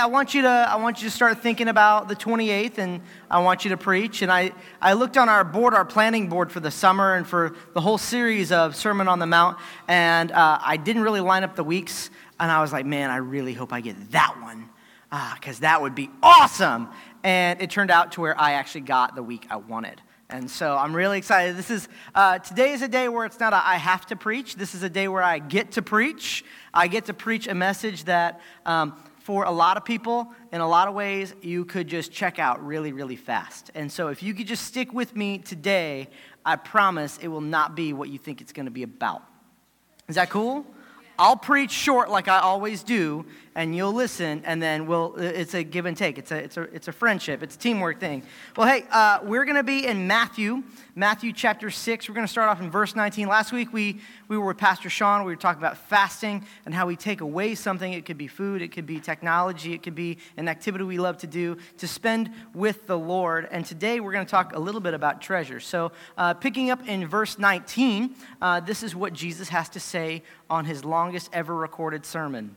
I want you to I want you to start thinking about the 28th and I want you to preach and I I looked on our board our planning board for the summer and for the whole series of Sermon on the Mount and uh, I didn't really line up the weeks and I was like man I really hope I get that one because uh, that would be awesome and it turned out to where I actually got the week I wanted and so I'm really excited. This is uh, today is a day where it's not a, I have to preach. This is a day where I get to preach. I get to preach a message that um, for a lot of people, in a lot of ways, you could just check out really, really fast. And so, if you could just stick with me today, I promise it will not be what you think it's going to be about. Is that cool? I'll preach short like I always do, and you'll listen, and then we'll, it's a give and take. It's a, it's a, it's a friendship, it's a teamwork thing. Well, hey, uh, we're going to be in Matthew, Matthew chapter 6. We're going to start off in verse 19. Last week we, we were with Pastor Sean. We were talking about fasting and how we take away something. It could be food, it could be technology, it could be an activity we love to do to spend with the Lord. And today we're going to talk a little bit about treasure. So, uh, picking up in verse 19, uh, this is what Jesus has to say on his longest ever recorded sermon.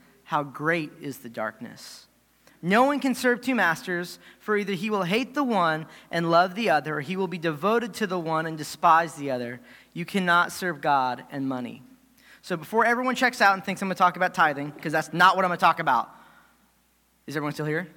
how great is the darkness. No one can serve two masters, for either he will hate the one and love the other, or he will be devoted to the one and despise the other. You cannot serve God and money. So before everyone checks out and thinks I'm going to talk about tithing, because that's not what I'm going to talk about, is everyone still here?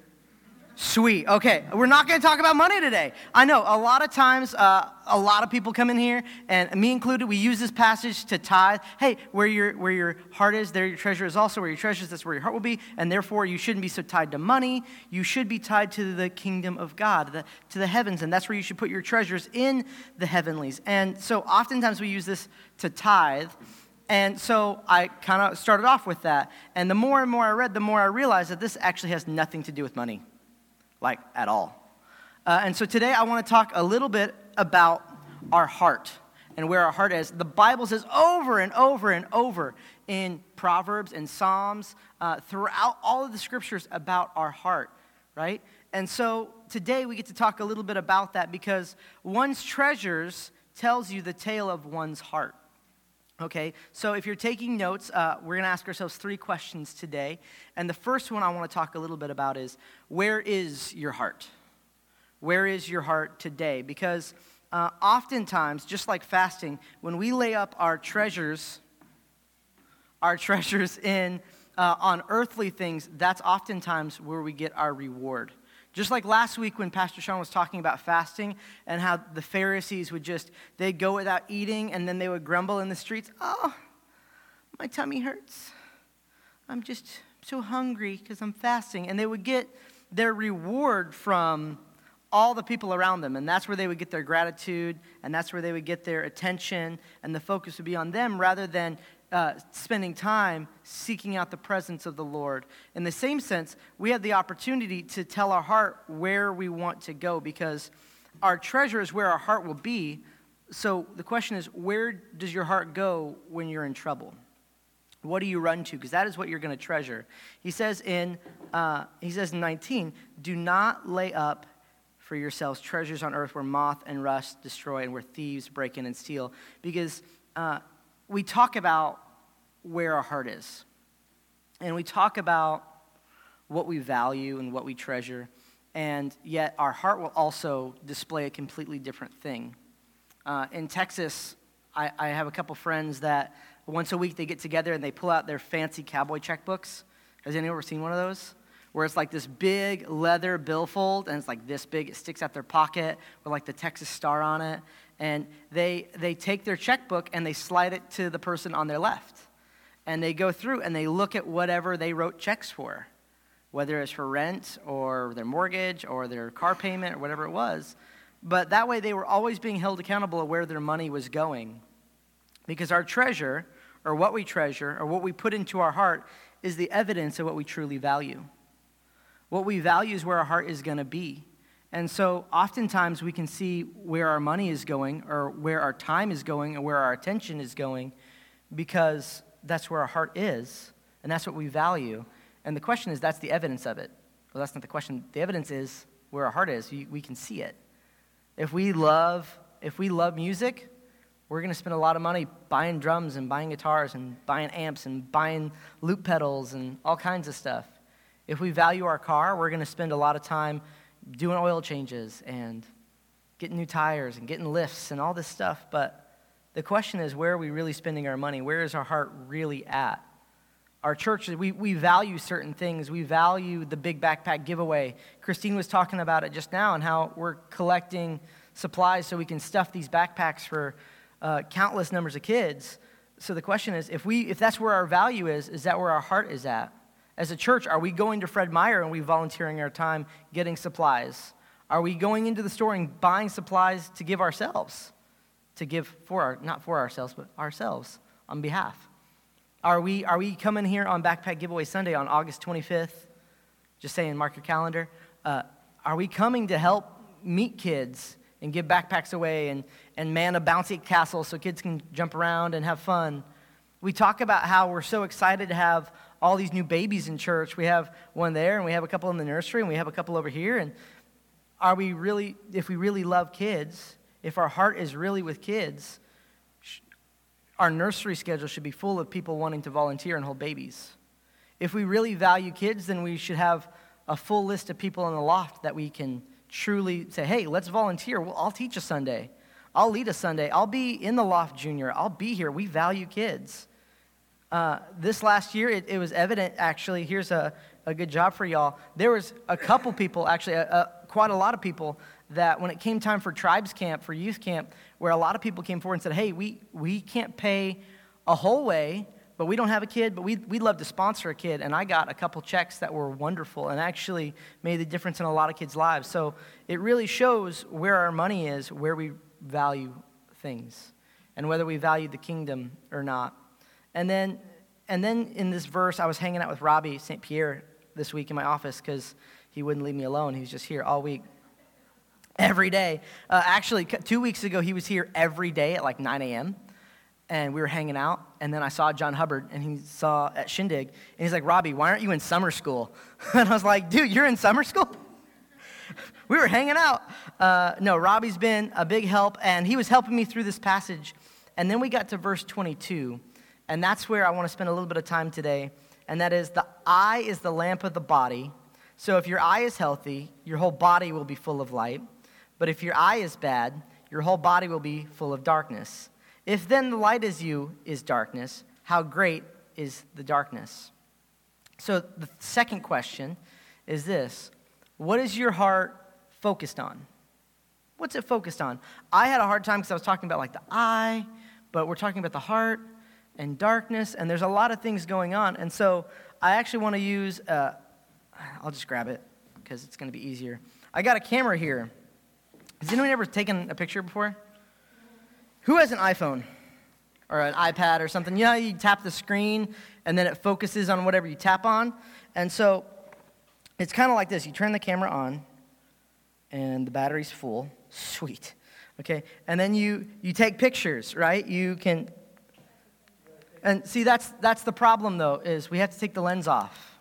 Sweet. Okay, we're not going to talk about money today. I know a lot of times, uh, a lot of people come in here, and me included, we use this passage to tithe. Hey, where your where your heart is, there your treasure is also. Where your treasure is, that's where your heart will be. And therefore, you shouldn't be so tied to money. You should be tied to the kingdom of God, the, to the heavens, and that's where you should put your treasures in the heavenlies. And so, oftentimes, we use this to tithe. And so I kind of started off with that. And the more and more I read, the more I realized that this actually has nothing to do with money like at all. Uh, and so today I want to talk a little bit about our heart and where our heart is. The Bible says over and over and over in Proverbs and Psalms, uh, throughout all of the scriptures about our heart, right? And so today we get to talk a little bit about that because one's treasures tells you the tale of one's heart. Okay, so if you're taking notes, uh, we're going to ask ourselves three questions today. And the first one I want to talk a little bit about is where is your heart? Where is your heart today? Because uh, oftentimes, just like fasting, when we lay up our treasures, our treasures in uh, on earthly things, that's oftentimes where we get our reward. Just like last week when Pastor Sean was talking about fasting and how the Pharisees would just, they'd go without eating and then they would grumble in the streets, oh, my tummy hurts. I'm just so hungry because I'm fasting. And they would get their reward from all the people around them. And that's where they would get their gratitude, and that's where they would get their attention, and the focus would be on them rather than uh, spending time seeking out the presence of the Lord. In the same sense, we have the opportunity to tell our heart where we want to go because our treasure is where our heart will be. So the question is, where does your heart go when you're in trouble? What do you run to? Because that is what you're going to treasure. He says in uh, he says in 19, do not lay up for yourselves treasures on earth where moth and rust destroy and where thieves break in and steal. Because uh, we talk about where our heart is. And we talk about what we value and what we treasure. And yet, our heart will also display a completely different thing. Uh, in Texas, I, I, have a couple friends that once a week they get together and they pull out their fancy cowboy checkbooks. Has anyone ever seen one of those? Where it's like this big leather billfold and it's like this big, it sticks out their pocket with like the Texas star on it and they, they take their checkbook and they slide it to the person on their left. And they go through and they look at whatever they wrote checks for, whether it's for rent or their mortgage or their car payment or whatever it was. But that way they were always being held accountable of where their money was going. Because our treasure, or what we treasure, or what we put into our heart, is the evidence of what we truly value. What we value is where our heart is going to be. And so oftentimes we can see where our money is going or where our time is going and where our attention is going because that's where our heart is and that's what we value. And the question is that's the evidence of it. Well, that's not the question. The evidence is where our heart is. We can see it. If we love, if we love music, we're going to spend a lot of money buying drums and buying guitars and buying amps and buying loop pedals and all kinds of stuff. If we value our car, we're going to spend a lot of time doing oil changes and getting new tires and getting lifts and all this stuff. But the question is, where are we really spending our money? Where is our heart really at? Our church, we, we value certain things. We value the big backpack giveaway. Christine was talking about it just now and how we're collecting supplies so we can stuff these backpacks for uh, countless numbers of kids. So the question is, if, we, if that's where our value is, is that where our heart is at? As a church, are we going to Fred Meyer and we volunteering our time getting supplies? Are we going into the store and buying supplies to give ourselves? To give for our, not for ourselves, but ourselves on behalf. Are we, are we coming here on Backpack Giveaway Sunday on August 25th? Just saying, mark your calendar. Uh, are we coming to help meet kids and give backpacks away and, and man a bouncy castle so kids can jump around and have fun? We talk about how we're so excited to have all these new babies in church. We have one there, and we have a couple in the nursery, and we have a couple over here. And are we really, if we really love kids, if our heart is really with kids, our nursery schedule should be full of people wanting to volunteer and hold babies. If we really value kids, then we should have a full list of people in the loft that we can truly say, hey, let's volunteer. Well, I'll teach a Sunday. I'll lead a Sunday. I'll be in the loft junior. I'll be here. We value kids. Uh, this last year, it, it, was evident, actually. Here's a, a good job for y'all. There was a couple people, actually, a, a, quite a lot of people, that when it came time for tribes camp, for youth camp, where a lot of people came forward and said, hey, we, we can't pay a whole way, but we don't have a kid, but we'd, we'd love to sponsor a kid. And I got a couple checks that were wonderful and actually made the difference in a lot of kids' lives. So it really shows where our money is, where we value things, and whether we value the kingdom or not. And then, and then in this verse, I was hanging out with Robbie St. Pierre this week in my office because he wouldn't leave me alone. He was just here all week every day. Uh, actually, two weeks ago, he was here every day at like 9 a.m. And we were hanging out. And then I saw John Hubbard, and he saw at Shindig. And he's like, Robbie, why aren't you in summer school? and I was like, dude, you're in summer school? we were hanging out. Uh, no, Robbie's been a big help, and he was helping me through this passage. And then we got to verse 22. And that's where I want to spend a little bit of time today. And that is the eye is the lamp of the body. So if your eye is healthy, your whole body will be full of light. But if your eye is bad, your whole body will be full of darkness. If then the light is you is darkness, how great is the darkness? So the second question is this What is your heart focused on? What's it focused on? I had a hard time because I was talking about like the eye, but we're talking about the heart and darkness, and there's a lot of things going on. And so I actually want to use, uh, I'll just grab it because it's going to be easier. I got a camera here. Has anyone ever taken a picture before? Who has an iPhone or an iPad or something? You know, you tap the screen and then it focuses on whatever you tap on. And so it's kind of like this you turn the camera on and the battery's full. Sweet. Okay. And then you, you take pictures, right? You can. And see, that's, that's the problem, though, is we have to take the lens off.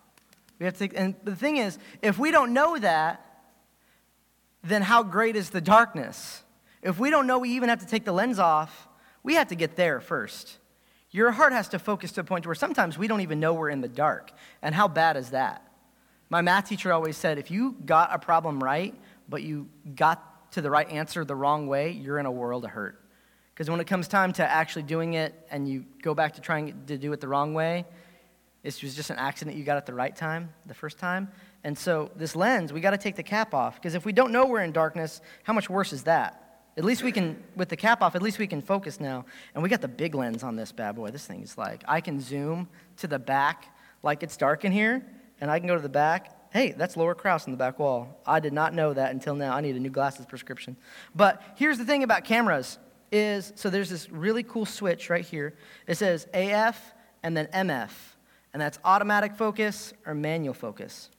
We have to take, and the thing is, if we don't know that, then how great is the darkness? If we don't know we even have to take the lens off, we have to get there first. Your heart has to focus to a point where sometimes we don't even know we're in the dark. And how bad is that? My math teacher always said if you got a problem right, but you got to the right answer the wrong way, you're in a world of hurt. Because when it comes time to actually doing it and you go back to trying to do it the wrong way, it was just an accident you got at the right time, the first time. And so, this lens, we got to take the cap off because if we don't know we're in darkness, how much worse is that? At least we can, with the cap off, at least we can focus now. And we got the big lens on this bad boy. This thing is like, I can zoom to the back like it's dark in here, and I can go to the back. Hey, that's Laura Kraus in the back wall. I did not know that until now. I need a new glasses prescription. But here's the thing about cameras is, so there's this really cool switch right here. It says AF and then MF. and that's automatic focus or manual focus.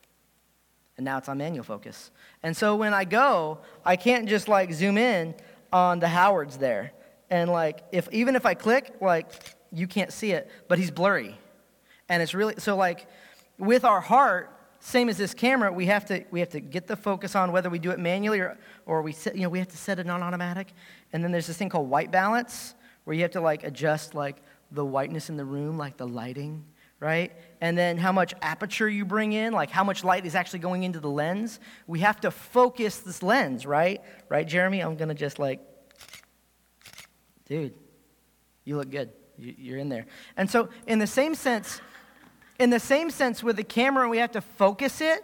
And now it's on manual focus. And so when I go, I can't just like zoom in on the Howards there. And like if even if I click, like you can't see it, but he's blurry. And it's really so like with our heart, same as this camera, we have to we have to get the focus on whether we do it manually or or we set, you know we have to set it on automatic. And then there's this thing called white balance where you have to like adjust like the whiteness in the room, like the lighting, right? And then how much aperture you bring in, like how much light is actually going into the lens. We have to focus this lens, right? Right, Jeremy? I'm gonna just like, dude, you look good. You're in there. And so, in the same sense, in the same sense, with the camera, we have to focus it.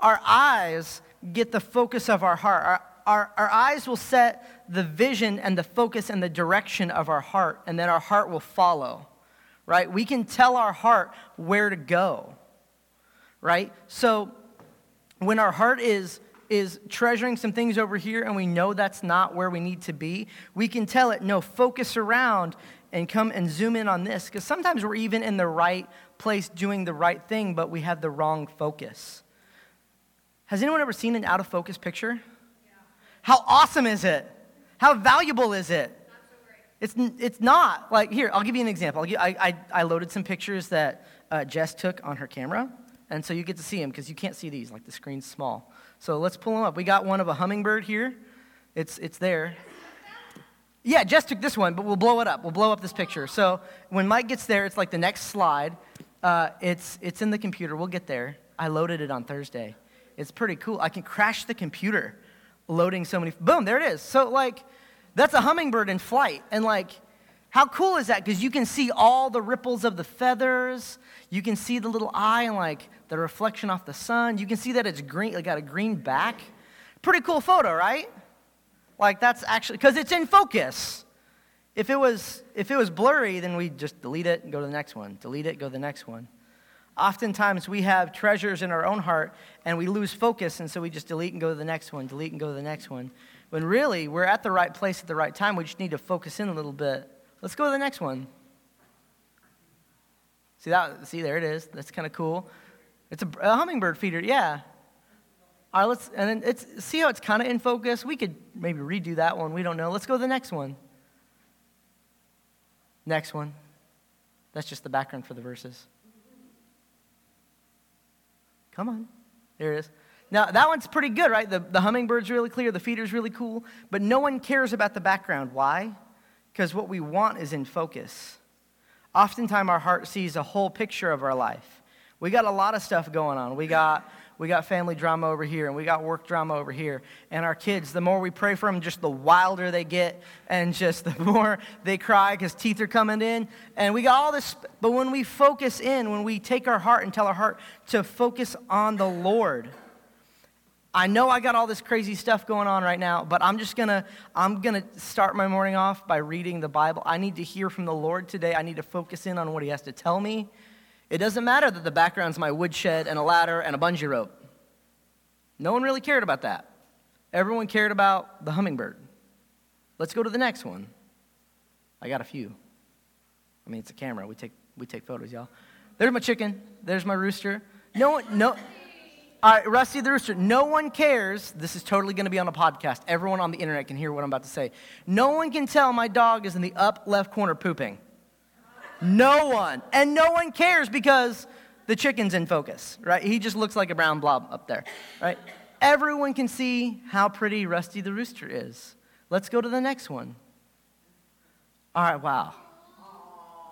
Our eyes get the focus of our heart. Our, our, our eyes will set the vision and the focus and the direction of our heart, and then our heart will follow, right? We can tell our heart where to go, right? So when our heart is is treasuring some things over here and we know that's not where we need to be, we can tell it, no, focus around and come and zoom in on this. Because sometimes we're even in the right place doing the right thing, but we have the wrong focus. Has anyone ever seen an out of focus picture? Yeah. How awesome is it? How valuable is it? It's, it's not. Like, here, I'll give you an example. I, I, I loaded some pictures that uh, Jess took on her camera, and so you get to see them because you can't see these. Like, the screen's small. So let's pull them up. We got one of a hummingbird here. It's, it's there. Yeah, Jess took this one, but we'll blow it up. We'll blow up this picture. So when Mike gets there, it's like the next slide. Uh, it's, it's in the computer. We'll get there. I loaded it on Thursday. It's pretty cool. I can crash the computer loading so many. Boom, there it is. So, like, that's a hummingbird in flight. And, like, how cool is that? Because you can see all the ripples of the feathers. You can see the little eye and, like, the reflection off the sun. You can see that it's green, like, got a green back. Pretty cool photo, right? Like, that's actually, because it's in focus. If it, was, if it was blurry, then we just delete it and go to the next one. Delete it, go to the next one. Oftentimes, we have treasures in our own heart and we lose focus, and so we just delete and go to the next one, delete and go to the next one. When really, we're at the right place at the right time. We just need to focus in a little bit. Let's go to the next one. See that? See, there it is. That's kind of cool. It's a, a, hummingbird feeder, yeah. All right, let's, and then it's, see how it's kind of in focus? We could maybe redo that one. We don't know. Let's go to the next one. Next one. That's just the background for the verses. Come on. There it is. Now, that one's pretty good, right? The, the hummingbird's really clear, the feeder's really cool, but no one cares about the background. Why? Because what we want is in focus. Oftentimes, our heart sees a whole picture of our life. We got a lot of stuff going on. We got we got family drama over here, and we got work drama over here. And our kids, the more we pray for them, just the wilder they get, and just the more they cry because teeth are coming in. And we got all this, but when we focus in, when we take our heart and tell our heart to focus on the Lord, I know I got all this crazy stuff going on right now, but I'm just gonna I'm gonna start my morning off by reading the Bible. I need to hear from the Lord today. I need to focus in on what He has to tell me. It doesn't matter that the background's my woodshed and a ladder and a bungee rope. No one really cared about that. Everyone cared about the hummingbird. Let's go to the next one. I got a few. I mean, it's a camera. We take, we take photos, y'all. There's my chicken. There's my rooster. No one, no. All right, Rusty the rooster. No one cares. This is totally going to be on a podcast. Everyone on the internet can hear what I'm about to say. No one can tell my dog is in the up left corner pooping. No one. And no one cares because the chicken's in focus, right? He just looks like a brown blob up there, right? Everyone can see how pretty Rusty the rooster is. Let's go to the next one. All right, wow.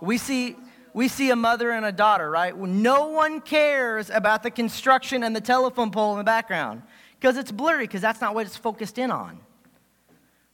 We see we see a mother and a daughter, right? No one cares about the construction and the telephone pole in the background because it's blurry because that's not what it's focused in on.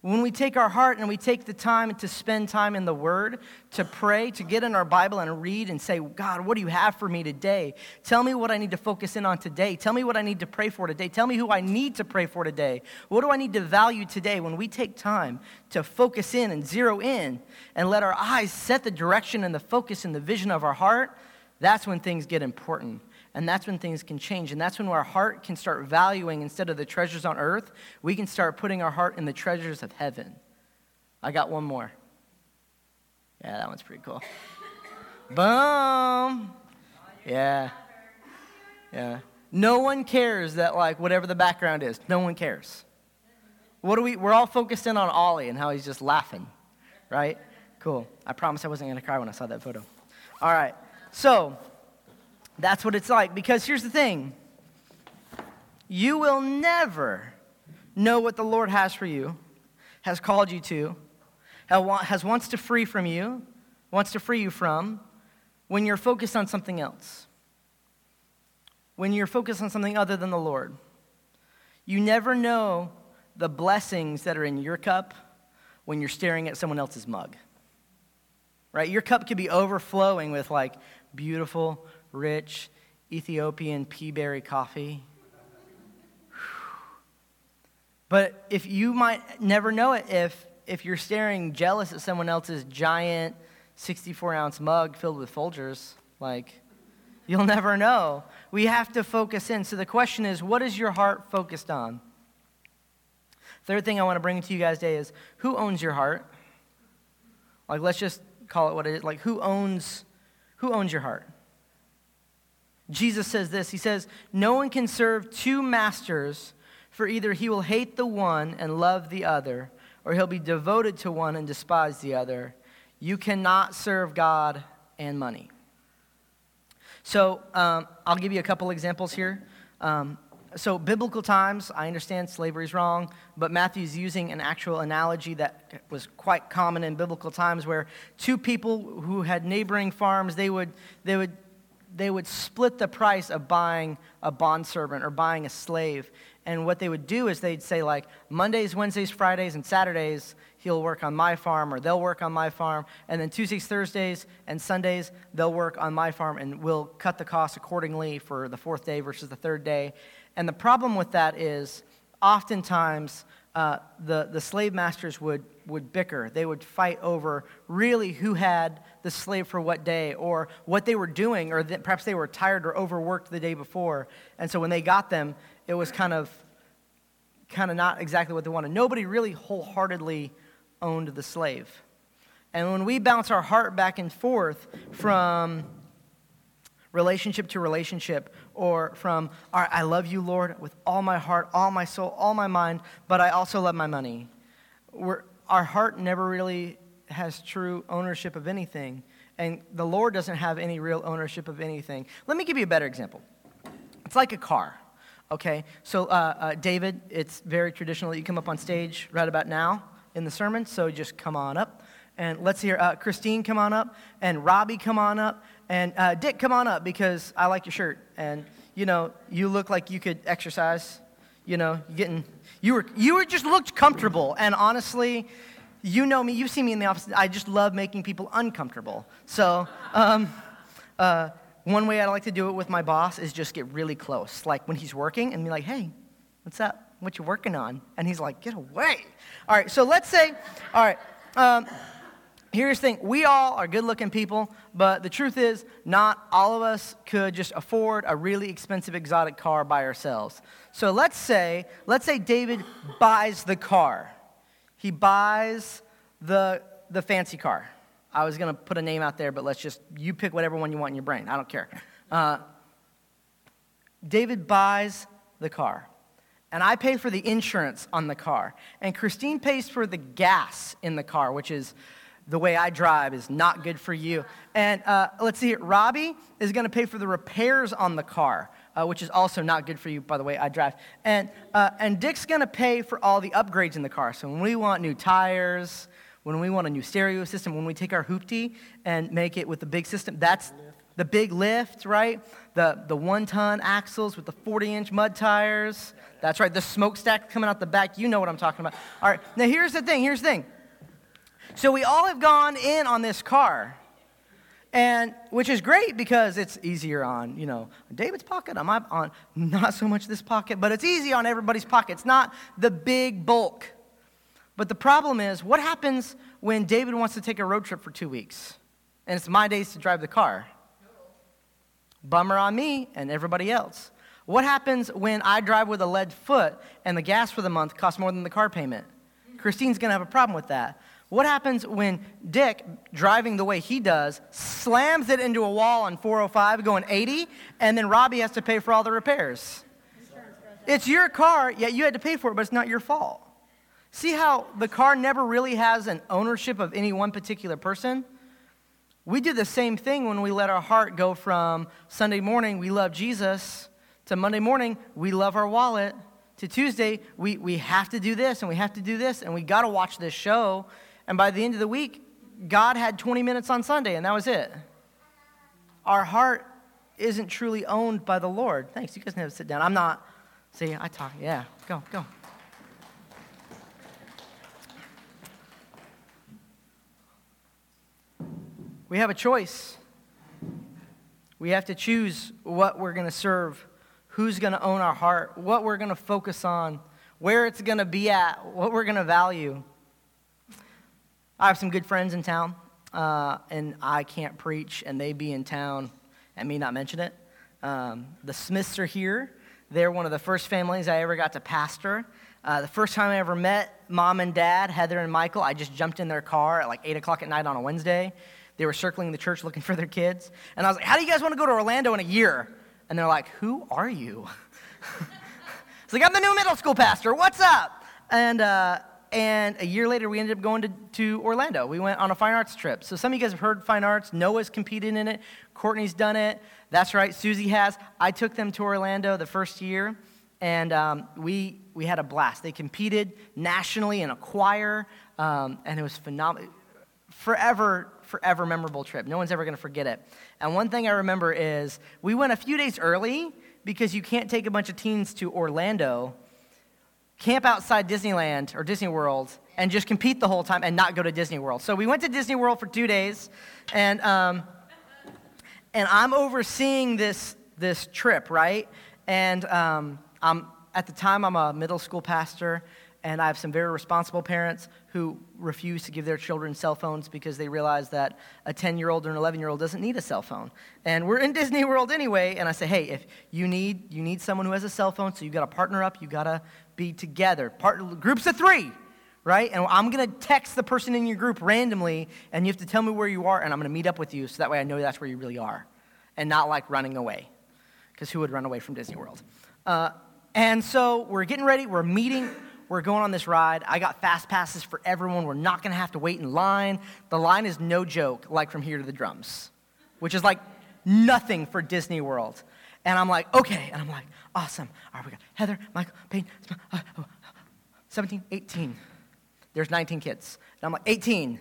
When we take our heart and we take the time to spend time in the Word, to pray, to get in our Bible and read and say, God, what do you have for me today? Tell me what I need to focus in on today. Tell me what I need to pray for today. Tell me who I need to pray for today. What do I need to value today? When we take time to focus in and zero in and let our eyes set the direction and the focus and the vision of our heart, that's when things get important. And that's when things can change. And that's when our heart can start valuing instead of the treasures on earth, we can start putting our heart in the treasures of heaven. I got one more. Yeah, that one's pretty cool. Boom. Yeah. Yeah. No one cares that, like, whatever the background is, no one cares. What do we, we're all focused in on Ollie and how he's just laughing, right? Cool. I promise I wasn't going to cry when I saw that photo. All right. So, that's what it's like. Because here's the thing you will never know what the Lord has for you, has called you to, has wants to free from you, wants to free you from, when you're focused on something else. When you're focused on something other than the Lord. You never know the blessings that are in your cup when you're staring at someone else's mug. Right? Your cup could be overflowing with like beautiful, rich Ethiopian pea berry coffee. But if you might never know it if if you're staring jealous at someone else's giant 64 ounce mug filled with Folgers, like you'll never know. We have to focus in. So the question is, what is your heart focused on? Third thing I want to bring to you guys today is who owns your heart? Like let's just call it what it is. Like who owns who owns your heart? Jesus says this He says, No one can serve two masters, for either he will hate the one and love the other, or he'll be devoted to one and despise the other. You cannot serve God and money. So um, I'll give you a couple examples here. Um, so, biblical times, I understand slavery is wrong, but Matthew's using an actual analogy that was quite common in biblical times where two people who had neighboring farms, they would, they would they would split the price of buying a bondservant or buying a slave. And what they would do is they'd say, like, Mondays, Wednesdays, Fridays, and Saturdays, he'll work on my farm or they'll work on my farm. And then Tuesdays, Thursdays, and Sundays, they'll work on my farm and we'll cut the cost accordingly for the fourth day versus the third day. And the problem with that is oftentimes uh, the, the slave masters would, would bicker. They would fight over really who had the slave for what day or what they were doing, or perhaps they were tired or overworked the day before. And so when they got them, it was kind of, kind of not exactly what they wanted. Nobody really wholeheartedly owned the slave. And when we bounce our heart back and forth from relationship to relationship, or from, all right, I love you, Lord, with all my heart, all my soul, all my mind, but I also love my money. We're, our heart never really has true ownership of anything, and the Lord doesn't have any real ownership of anything. Let me give you a better example. It's like a car, okay? So, uh, uh, David, it's very traditional that you come up on stage right about now in the sermon, so just come on up. And let's hear uh, Christine come on up, and Robbie come on up, and uh, Dick come on up because I like your shirt, and you know you look like you could exercise. You know, you getting you were you were just looked comfortable, and honestly, you know me. You see me in the office. I just love making people uncomfortable. So. Um, uh, one way I like to do it with my boss is just get really close, like when he's working, and be like, "Hey, what's up? What you working on?" And he's like, "Get away!" All right. So let's say, all right. Um, here's the thing we all are good looking people, but the truth is, not all of us could just afford a really expensive exotic car by ourselves. So let's say, let's say David buys the car. He buys the, the fancy car. I was going to put a name out there, but let's just, you pick whatever one you want in your brain. I don't care. Uh, David buys the car. And I pay for the insurance on the car. And Christine pays for the gas in the car, which is the way I drive is not good for you. And uh, let's see, Robbie is going to pay for the repairs on the car, uh, which is also not good for you, by the way I drive. And, uh, and Dick's going to pay for all the upgrades in the car. So when we want new tires, when we want a new stereo system, when we take our hoopty and make it with the big system, that's the big lift, right? The, the one ton axles with the 40 inch mud tires. That's right, the smokestack coming out the back. You know what I'm talking about. All right, now here's the thing here's the thing. So we all have gone in on this car. And which is great because it's easier on, you know, David's pocket, on my on not so much this pocket, but it's easy on everybody's pocket. It's not the big bulk. But the problem is, what happens when David wants to take a road trip for two weeks? And it's my days to drive the car. Bummer on me and everybody else. What happens when I drive with a lead foot and the gas for the month costs more than the car payment? Christine's gonna have a problem with that. What happens when Dick, driving the way he does, slams it into a wall on 405 going 80, and then Robbie has to pay for all the repairs? It's your car, yet you had to pay for it, but it's not your fault. See how the car never really has an ownership of any one particular person? We do the same thing when we let our heart go from Sunday morning, we love Jesus, to Monday morning, we love our wallet, to Tuesday, we, we have to do this and we have to do this and we got to watch this show. And by the end of the week, God had 20 minutes on Sunday and that was it. Our heart isn't truly owned by the Lord. Thanks. You guys to sit down. I'm not. See, I talk. Yeah, go, go. We have a choice. We have to choose what we're going to serve, who's going to own our heart, what we're going to focus on, where it's going to be at, what we're going to value. I have some good friends in town, uh, and I can't preach, and they be in town and me not mention it. Um, the Smiths are here. They're one of the first families I ever got to pastor. Uh, the first time I ever met mom and dad, Heather and Michael, I just jumped in their car at like 8 o'clock at night on a Wednesday. They were circling the church looking for their kids. And I was like, How do you guys want to go to Orlando in a year? And they're like, Who are you? it's like, I'm the new middle school pastor. What's up? And, uh, and a year later, we ended up going to, to Orlando. We went on a fine arts trip. So some of you guys have heard fine arts. Noah's competed in it. Courtney's done it. That's right, Susie has. I took them to Orlando the first year, and um, we, we had a blast. They competed nationally in a choir, um, and it was phenomenal. Forever forever memorable trip. No one's ever going to forget it. And one thing I remember is we went a few days early because you can't take a bunch of teens to Orlando, camp outside Disneyland or Disney World, and just compete the whole time and not go to Disney World. So we went to Disney World for two days, and, um, and I'm overseeing this, this trip, right? And um, I'm, at the time, I'm a middle school pastor, and I have some very responsible parents who refuse to give their children cell phones because they realize that a 10 year old or an 11 year old doesn't need a cell phone. And we're in Disney World anyway, and I say, hey, if you need, you need someone who has a cell phone, so you got to partner up, you got to be together. Part, groups of three, right? And I'm to text the person in your group randomly, and you have to tell me where you are, and I'm to meet up with you so that way I know that's where you really are, and not like running away. Because who would run away from Disney World? Uh, and so we're getting ready, we're meeting we're going on this ride. I got fast passes for everyone. We're not going to have to wait in line. The line is no joke, like from here to the drums, which is like nothing for Disney World. And I'm like, okay. And I'm like, awesome. All right, we got Heather, Michael, Payne, uh, 17, 18. There's 19 kids. And I'm like, 18.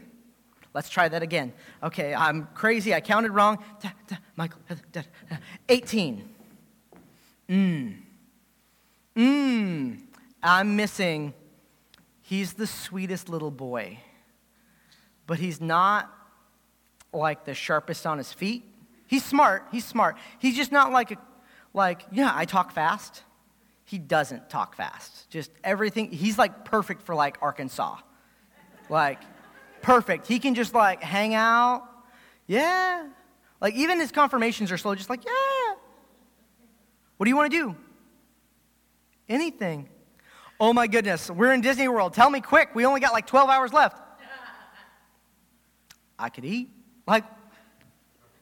Let's try that again. Okay, I'm crazy. I counted wrong. Da, da, Michael, da, 18. Mmm. Mmm. I'm missing, he's the sweetest little boy, but he's not like the sharpest on his feet. He's smart, he's smart. He's just not like, a, like, yeah, I talk fast. He doesn't talk fast. Just everything, he's like perfect for like Arkansas. Like, perfect. He can just like hang out. Yeah. Like, even his confirmations are slow, just like, yeah. What do you want to do? Anything. Oh my goodness, we're in Disney World. Tell me quick. We only got like 12 hours left. I could eat. Like,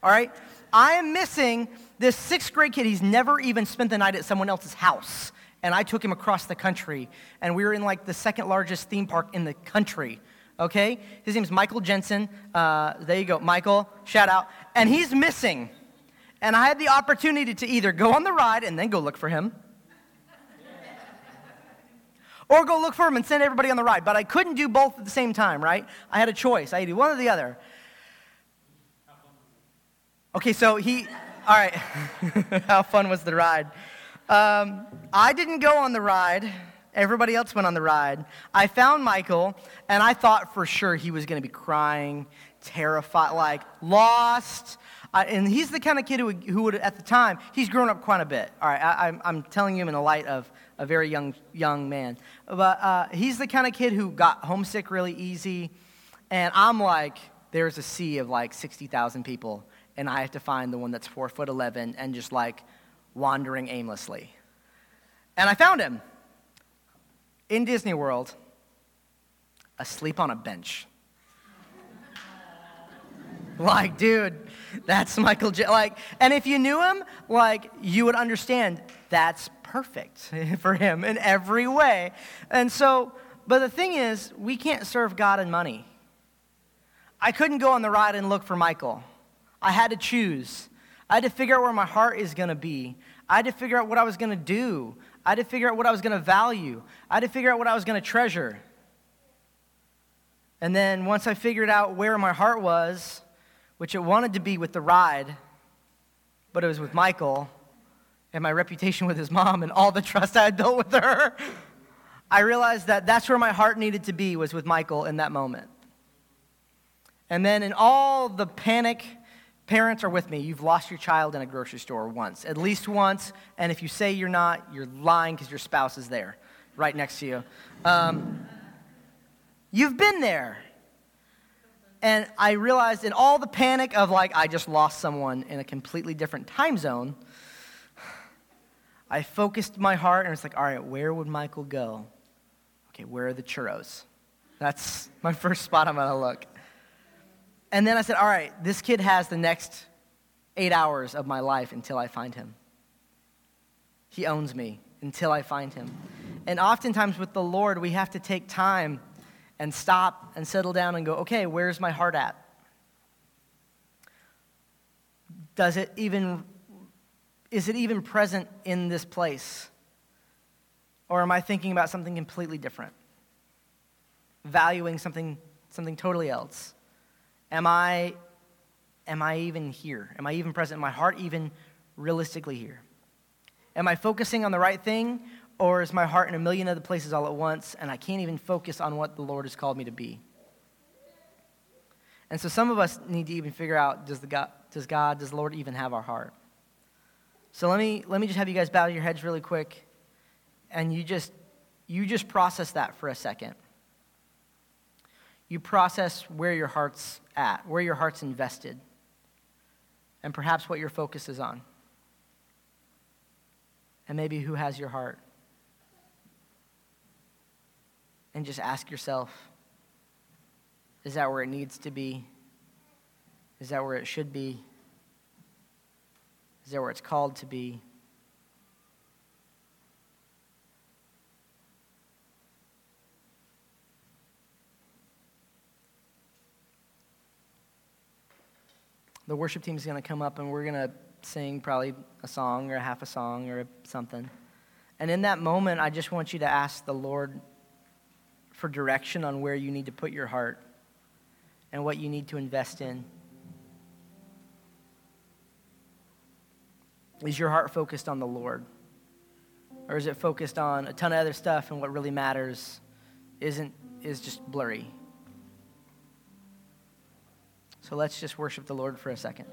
all right? I am missing this sixth grade kid. He's never even spent the night at someone else's house. And I took him across the country. And we were in like the second largest theme park in the country. Okay? His name's Michael Jensen. Uh, there you go, Michael. Shout out. And he's missing. And I had the opportunity to either go on the ride and then go look for him or go look for him and send everybody on the ride. But I couldn't do both at the same time, right? I had a choice. I had to do one or the other. Okay, so he, all right, how fun was the ride? Um, I didn't go on the ride. Everybody else went on the ride. I found Michael, and I thought for sure he was going to be crying, terrified, like lost. Uh, and he's the kind of kid who would, who would, at the time, he's grown up quite a bit. All right, I, I'm, I'm telling you in the light of a very young, young man. But uh, he's the kind of kid who got homesick really easy. And I'm like, there's a sea of like 60,000 people, and I have to find the one that's four foot 11 and just like wandering aimlessly. And I found him in Disney World, asleep on a bench. like, dude, that's Michael J. Like, and if you knew him, like, you would understand that's perfect for him in every way. And so, but the thing is, we can't serve God and money. I couldn't go on the ride and look for Michael. I had to choose. I had to figure out where my heart is going to be. I had to figure out what I was going to do. I had to figure out what I was going to value. I had to figure out what I was going to treasure. And then once I figured out where my heart was, which it wanted to be with the ride, but it was with Michael and my reputation with his mom and all the trust I had built with her, I realized that that's where my heart needed to be was with Michael in that moment. And then in all the panic, parents are with me. You've lost your child in a grocery store once, at least once. And if you say you're not, you're lying because your spouse is there right next to you. Um, You've been there. And I realized in all the panic of like, I just lost someone in a completely different time zone, I focused my heart and it's like, all right, where would Michael go? Okay, where are the churros? That's my first spot I'm gonna look. And then I said, all right, this kid has the next eight hours of my life until I find him. He owns me until I find him. And oftentimes with the Lord, we have to take time and stop and settle down and go, okay, where's my heart at? Does it even, is it even present in this place? Or am I thinking about something completely different? Valuing something, something totally else? Am I, am I even here? Am I even present? Am my heart even realistically here? Am I focusing on the right thing or is my heart in a million other places all at once and I can't even focus on what the Lord has called me to be? And so some of us need to even figure out does, the God, does God, does the Lord even have our heart? So let me, let me just have you guys bow your heads really quick and you just, you just process that for a second. You process where your heart's at, where your heart's invested, and perhaps what your focus is on. And maybe who has your heart and just ask yourself is that where it needs to be? Is that where it should be? Is that where it's called to be? The worship team is going to come up and we're going to sing probably a song or a half a song or something. And in that moment, I just want you to ask the Lord for direction on where you need to put your heart and what you need to invest in. Is your heart focused on the Lord? Or is it focused on a ton of other stuff and what really matters isn't is just blurry? So let's just worship the Lord for a second.